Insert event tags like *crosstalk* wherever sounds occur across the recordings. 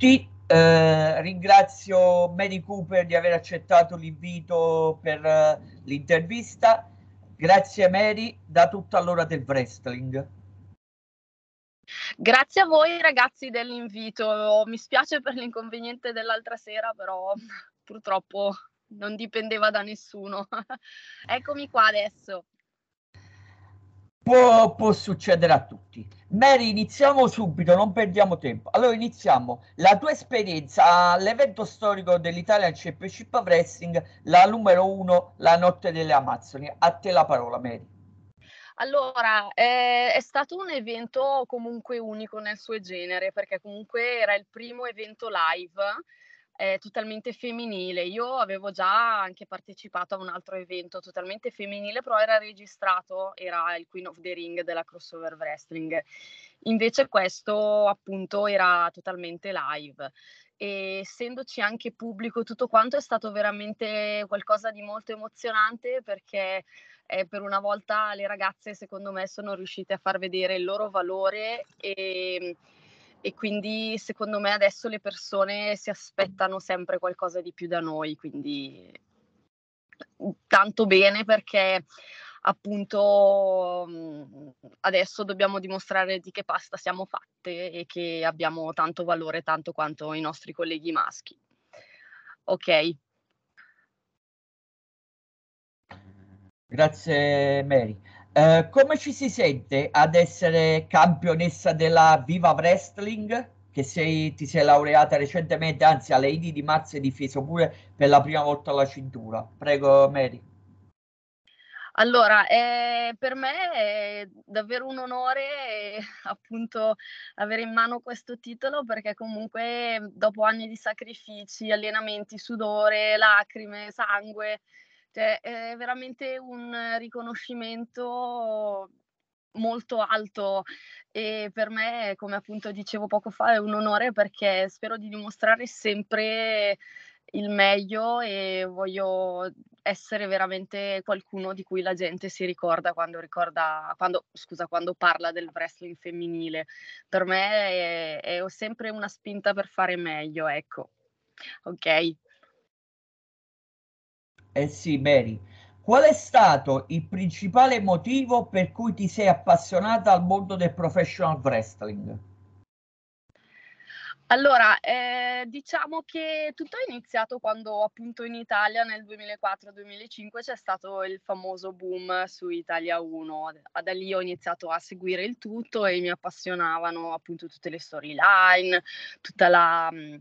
tutti. Eh, ringrazio Mary Cooper di aver accettato l'invito per uh, l'intervista. Grazie Mary, da tutta l'ora del wrestling. Grazie a voi ragazzi dell'invito. Mi spiace per l'inconveniente dell'altra sera, però *laughs* purtroppo non dipendeva da nessuno. *laughs* Eccomi qua adesso. Può, può, succedere a tutti. Mary, iniziamo subito, non perdiamo tempo. Allora iniziamo. La tua esperienza all'evento storico dell'Italian Championship Wrestling, la numero uno, la notte delle Amazzoni. A te la parola, Mary. Allora, eh, è stato un evento comunque unico nel suo genere, perché comunque era il primo evento live eh, totalmente femminile. Io avevo già anche partecipato a un altro evento totalmente femminile, però era registrato, era il Queen of the Ring della crossover wrestling. Invece questo appunto era totalmente live e essendoci anche pubblico tutto quanto è stato veramente qualcosa di molto emozionante perché eh, per una volta le ragazze secondo me sono riuscite a far vedere il loro valore e e quindi secondo me adesso le persone si aspettano sempre qualcosa di più da noi, quindi mhmm, tanto bene perché appunto mhmm, adesso dobbiamo dimostrare di che pasta siamo fatte e che abbiamo tanto valore tanto quanto i nostri colleghi maschi. Ok. Grazie Mary. Eh, come ci si sente ad essere campionessa della Viva Wrestling? Che sei, ti sei laureata recentemente, anzi alle Idi di marzo hai difeso pure per la prima volta la cintura. Prego, Mary. Allora, eh, per me è davvero un onore eh, appunto avere in mano questo titolo perché comunque dopo anni di sacrifici, allenamenti, sudore, lacrime, sangue, cioè, è veramente un riconoscimento molto alto e per me, come appunto dicevo poco fa, è un onore perché spero di dimostrare sempre il meglio e voglio essere veramente qualcuno di cui la gente si ricorda quando ricorda quando, scusa, quando parla del wrestling femminile. Per me è, è sempre una spinta per fare meglio, ecco. Ok. Eh sì, Mary. Qual è stato il principale motivo per cui ti sei appassionata al mondo del professional wrestling? Allora, eh, diciamo che tutto è iniziato quando appunto in Italia nel 2004-2005 c'è stato il famoso boom su Italia 1. Da lì ho iniziato a seguire il tutto e mi appassionavano appunto tutte le storyline, tutta la... Mh,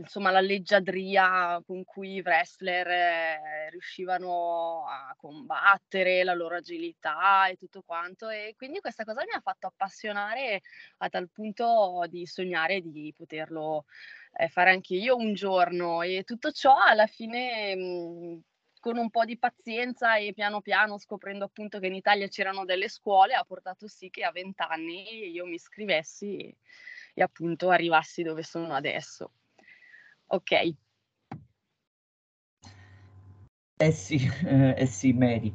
insomma la leggiadria con cui i wrestler eh, riuscivano a combattere, la loro agilità e tutto quanto e quindi questa cosa mi ha fatto appassionare a tal punto di sognare di poterlo eh, fare anche io un giorno e tutto ciò alla fine mh, mhmm, con un po' di pazienza e piano piano scoprendo appunto che in Italia c'erano delle scuole ha portato sì che a vent'anni io mi iscrivessi e, e appunto arrivassi dove sono adesso. Ok. Eh sì, eh sì, Mary.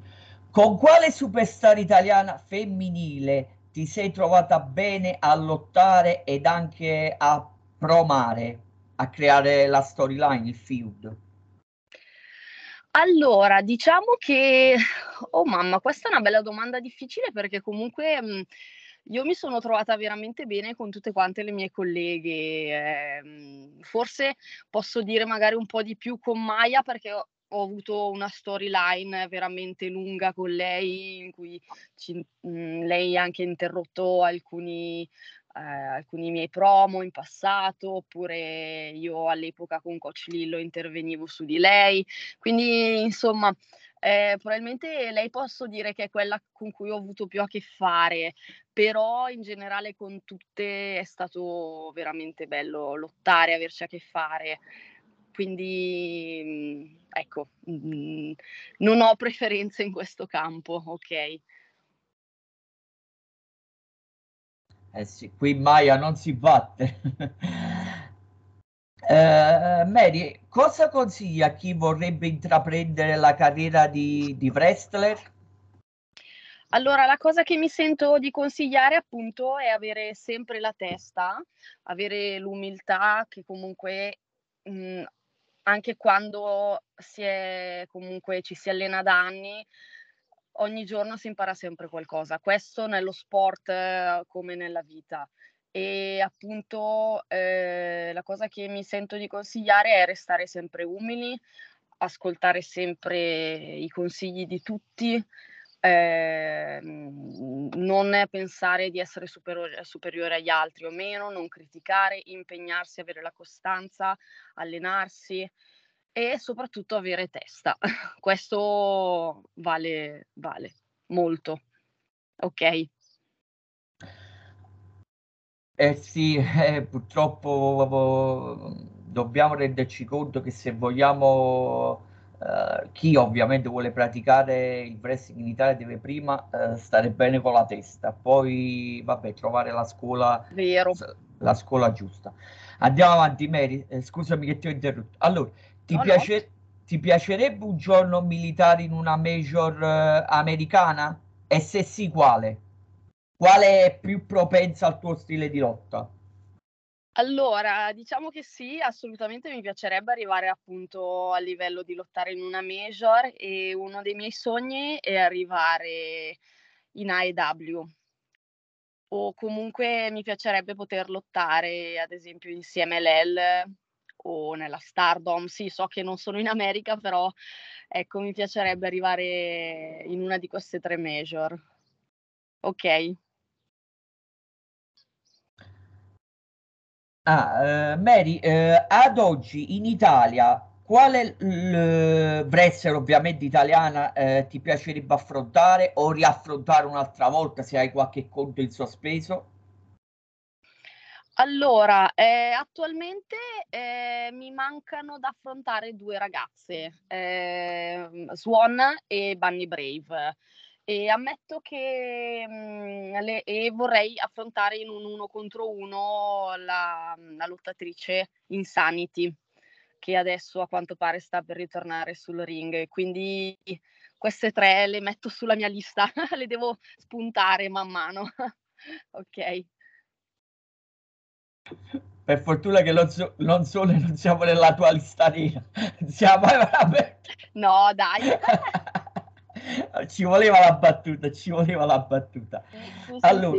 Con quale superstar italiana femminile ti sei trovata bene a lottare ed anche a promare, a creare la storyline, il feud? Allora, diciamo che, oh mamma, questa è una bella domanda difficile perché comunque mh, io mi sono trovata veramente bene con tutte quante le mie colleghe. Ehm, forse posso dire magari un po' di più con Maya perché ho, ho avuto una storyline veramente lunga con lei in cui ci, mh, mhmm, lei ha anche interrotto alcuni, eh, alcuni miei promo in passato, oppure io all'epoca con Coach Lillo intervenivo su di lei. Quindi, insomma, eh, probabilmente lei posso dire che è quella con cui ho avuto più a che fare, però in generale con tutte è stato veramente bello lottare, averci a che fare. Quindi mhmm, ecco, mh, non ho preferenze in questo campo, ok? Eh sì, qui Maya non si batte. *laughs* Eh, Mary, cosa consiglia a chi vorrebbe intraprendere la carriera di, di wrestler? Allora, la cosa che mi sento di consigliare appunto è avere sempre la testa, avere l'umiltà che comunque mh, mhmm, anche quando si è, comunque ci si allena da anni, ogni giorno si impara sempre qualcosa. Questo nello sport come nella vita. E appunto eh, la cosa che mi sento di consigliare è restare sempre umili, ascoltare sempre i consigli di tutti, eh, non pensare di essere superiore, superiore agli altri o meno, non criticare, impegnarsi, avere la costanza, allenarsi e soprattutto avere testa. *laughs* Questo vale, vale molto. Ok. Eh sì, eh, purtroppo dobbiamo renderci conto che se vogliamo, eh, chi ovviamente vuole praticare il wrestling in Italia deve prima eh, stare bene con la testa, poi vabbè, trovare la scuola, la scuola giusta. Andiamo avanti, Mary, eh, scusami che ti ho interrotto. Allora, ti, No, no. piace- ti piacerebbe un giorno militare in una major eh, americana? E se sì, quale? Quale è più propensa al tuo stile di lotta? Allora, diciamo che sì, assolutamente mi piacerebbe arrivare appunto a livello di lottare in una major e uno dei miei sogni è arrivare in AEW o comunque mi piacerebbe poter lottare ad esempio in CMLL o nella Stardom. Sì, so che non sono in America, però ecco, mi piacerebbe arrivare in una di queste tre major. Ok. Ah, eh, Mary, eh, ad oggi in Italia, quale l- wrestler ovviamente italiana eh, ti piacerebbe affrontare o riaffrontare un'altra volta se hai qualche conto in sospeso? Allora, eh, attualmente eh, mi mancano da affrontare due ragazze, eh, Swan e Bunny Brave. E ammetto che mh, le, e vorrei affrontare in un uno contro uno la, la lottatrice Insanity, che adesso a quanto pare sta per ritornare sul ring. Quindi queste tre le metto sulla mia lista, *laughs* le devo spuntare man mano. *laughs* ok. Per fortuna che non, so, non sono non siamo nella tua lista nera. *laughs* Siamo veramente... No, dai. Ci voleva la battuta, ci voleva la battuta. Allora.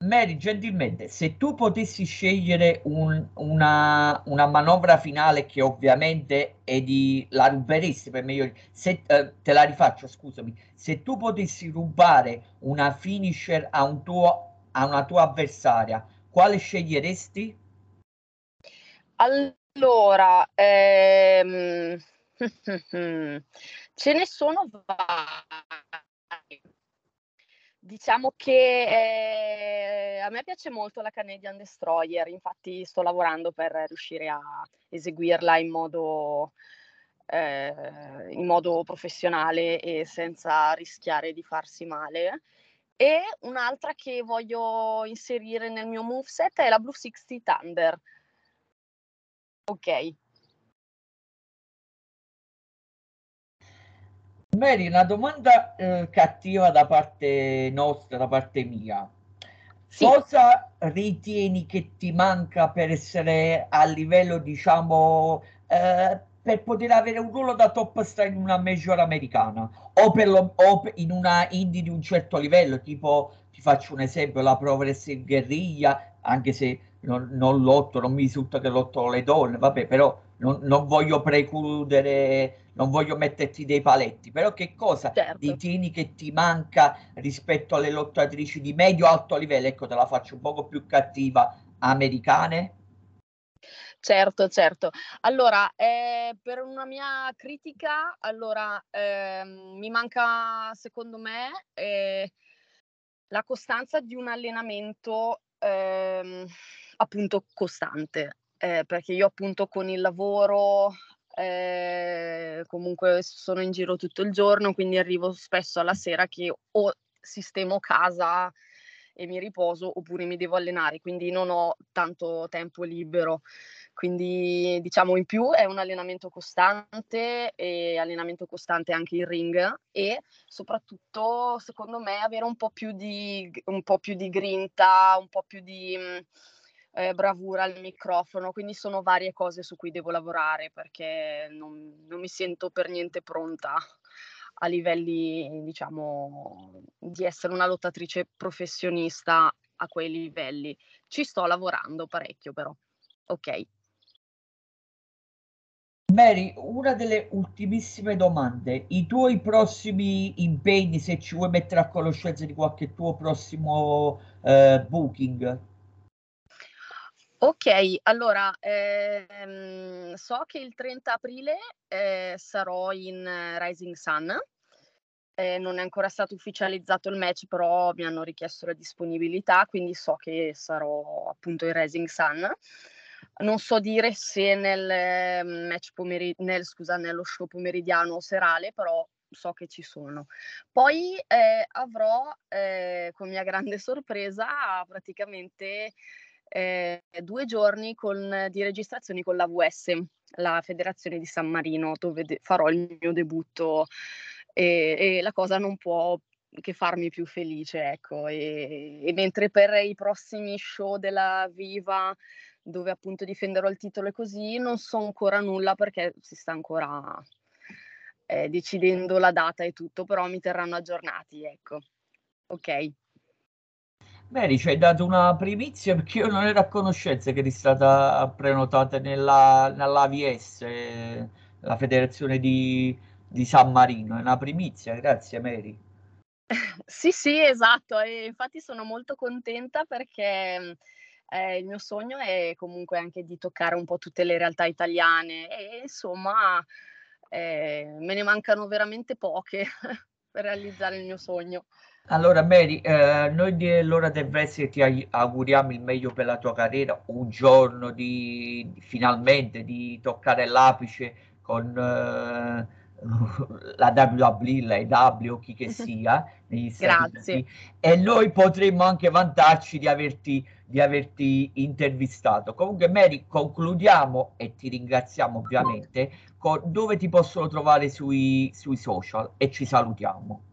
Mary, gentilmente, se tu potessi scegliere un- una, una manovra finale che ovviamente è di... la ruberesti per meglio... Se, eh, te la rifaccio, scusami. Se tu potessi rubare una finisher a, un tuo, a una tua avversaria, quale sceglieresti? Allora, ehm, *laughs* ce ne sono vari. Diciamo che eh, a me piace molto la Canadian Destroyer, infatti sto lavorando per riuscire a eseguirla in modo, eh, in modo professionale e senza rischiare di farsi male. E un'altra che voglio inserire nel mio moveset è la Blue 60 Thunder. Ok. Mary, una domanda eh, cattiva da parte nostra, da parte mia. Sì. Cosa ritieni che ti manca per essere a livello, diciamo, eh, per poter avere un ruolo da top star in una major americana o, per lo, o in una indie di un certo livello, tipo ti faccio un esempio, la Pro Wrestling Guerriglia, anche se non, non lotto, non mi risulta che lotto le donne, vabbè, però non, non voglio precludere, non voglio metterti dei paletti, però che cosa Certo. ritieni che ti manca rispetto alle lottatrici di medio-alto livello? Ecco, te la faccio un poco più cattiva, americane? Certo, certo. Allora, eh, per una mia critica, allora, ehm, mi manca, secondo me, eh, la costanza di un allenamento, ehm, appunto, costante. Eh, perché io, appunto, con il lavoro, eh, comunque sono in giro tutto il giorno, quindi arrivo spesso alla sera che o sistemo casa e mi riposo oppure mi devo allenare, quindi non ho tanto tempo libero. Quindi diciamo in più è un allenamento costante e allenamento costante anche in ring e soprattutto secondo me avere un po' più di, un po più di grinta, un po' più di mm, eh, bravura al microfono, quindi sono varie cose su cui devo lavorare perché non, non mi sento per niente pronta a livelli, diciamo, di essere una lottatrice professionista a quei livelli. Ci sto lavorando parecchio però. Ok. Mary, una delle ultimissime domande. I tuoi prossimi impegni, se ci vuoi mettere a conoscenza di qualche tuo prossimo eh, booking? Ok, allora ehm, so che il 30 aprile eh, sarò in Rising Sun. Eh, non è ancora stato ufficializzato il match, però mi hanno richiesto la disponibilità, quindi so che sarò appunto in Rising Sun. Non so dire se nel ehm, match pomeri- nel, scusa, nello show pomeridiano o serale, però so che ci sono. Poi eh, avrò, eh, con mia grande *laughs* sorpresa, praticamente eh, due giorni con, di registrazioni con la VS, la Federazione di San Marino, dove de- farò il mio debutto e, e, la cosa non può che farmi più felice, ecco. E, e mentre per i prossimi show della Viva dove appunto difenderò il titolo e così, non so ancora nulla perché si sta ancora eh, decidendo la data e tutto, però mi terranno aggiornati, ecco. Ok. Mary, ci hai dato una primizia perché io non ero a conoscenza che eri stata prenotata nella, nell'AVS, la federazione di, di San Marino. È una primizia, grazie Mary. Sì, sì, esatto, e infatti sono molto contenta perché eh, il mio sogno è comunque anche di toccare un po' tutte le realtà italiane e insomma eh, me ne mancano veramente poche *laughs* per realizzare il mio sogno. Allora Mary, eh, noi dell'ora del wrestling ti auguriamo il meglio per la tua carriera, un giorno di, di finalmente di toccare l'apice con eh, *laughs* la WWE, la EW o chi che *laughs* sia negli Stati Uniti e noi potremmo anche vantarci di averti, di averti intervistato. Comunque Mary, concludiamo e ti ringraziamo ovviamente con dove ti possono trovare sui, sui social e ci salutiamo.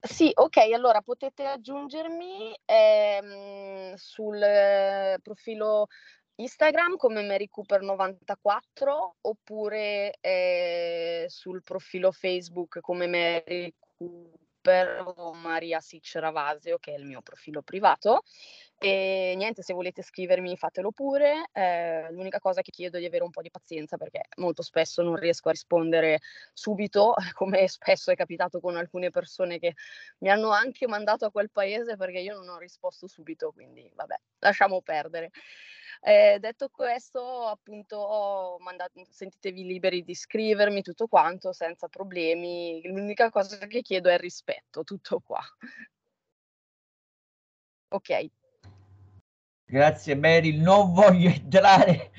Sì, ok, allora potete aggiungermi ehm, sul eh, profilo Instagram come Mary Cooper 94 oppure eh, sul profilo Facebook come Mary Cooper o Maria Sitch Ravasio che è il mio profilo privato e niente se volete scrivermi fatelo pure eh, l'unica cosa che chiedo è di avere un po' di pazienza perché molto spesso non riesco a rispondere subito *laughs* come spesso è capitato con alcune persone che mi hanno anche mandato a quel paese perché io non ho risposto subito quindi vabbè lasciamo perdere eh, detto questo, appunto, mandato, sentitevi liberi di scrivermi tutto quanto senza problemi. L'unica cosa che chiedo è il rispetto, tutto qua. ok. Grazie Mary, non voglio entrare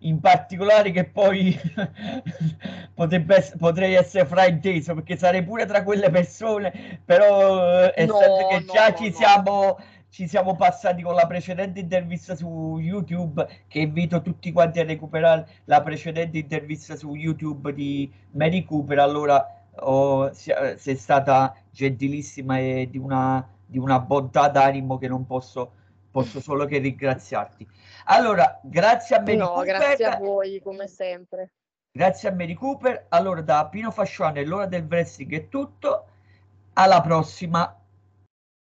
in particolare che poi *laughs* potrebbe potrei essere frainteso perché sarei pure tra quelle persone, però eh, no, essendo che no, già no, ci siamo ci siamo passati con la precedente intervista su YouTube, che invito tutti quanti a recuperare la precedente intervista su YouTube di Mary Cooper. Allora oh, sei stata gentilissima e di una, di una bontà d'animo che non posso, posso solo che ringraziarti. Allora, grazie a Mary no, Cooper. grazie a voi come sempre. Grazie a Mary Cooper. Allora, da Pino Fascione, l'ora del wrestling è tutto. Alla prossima.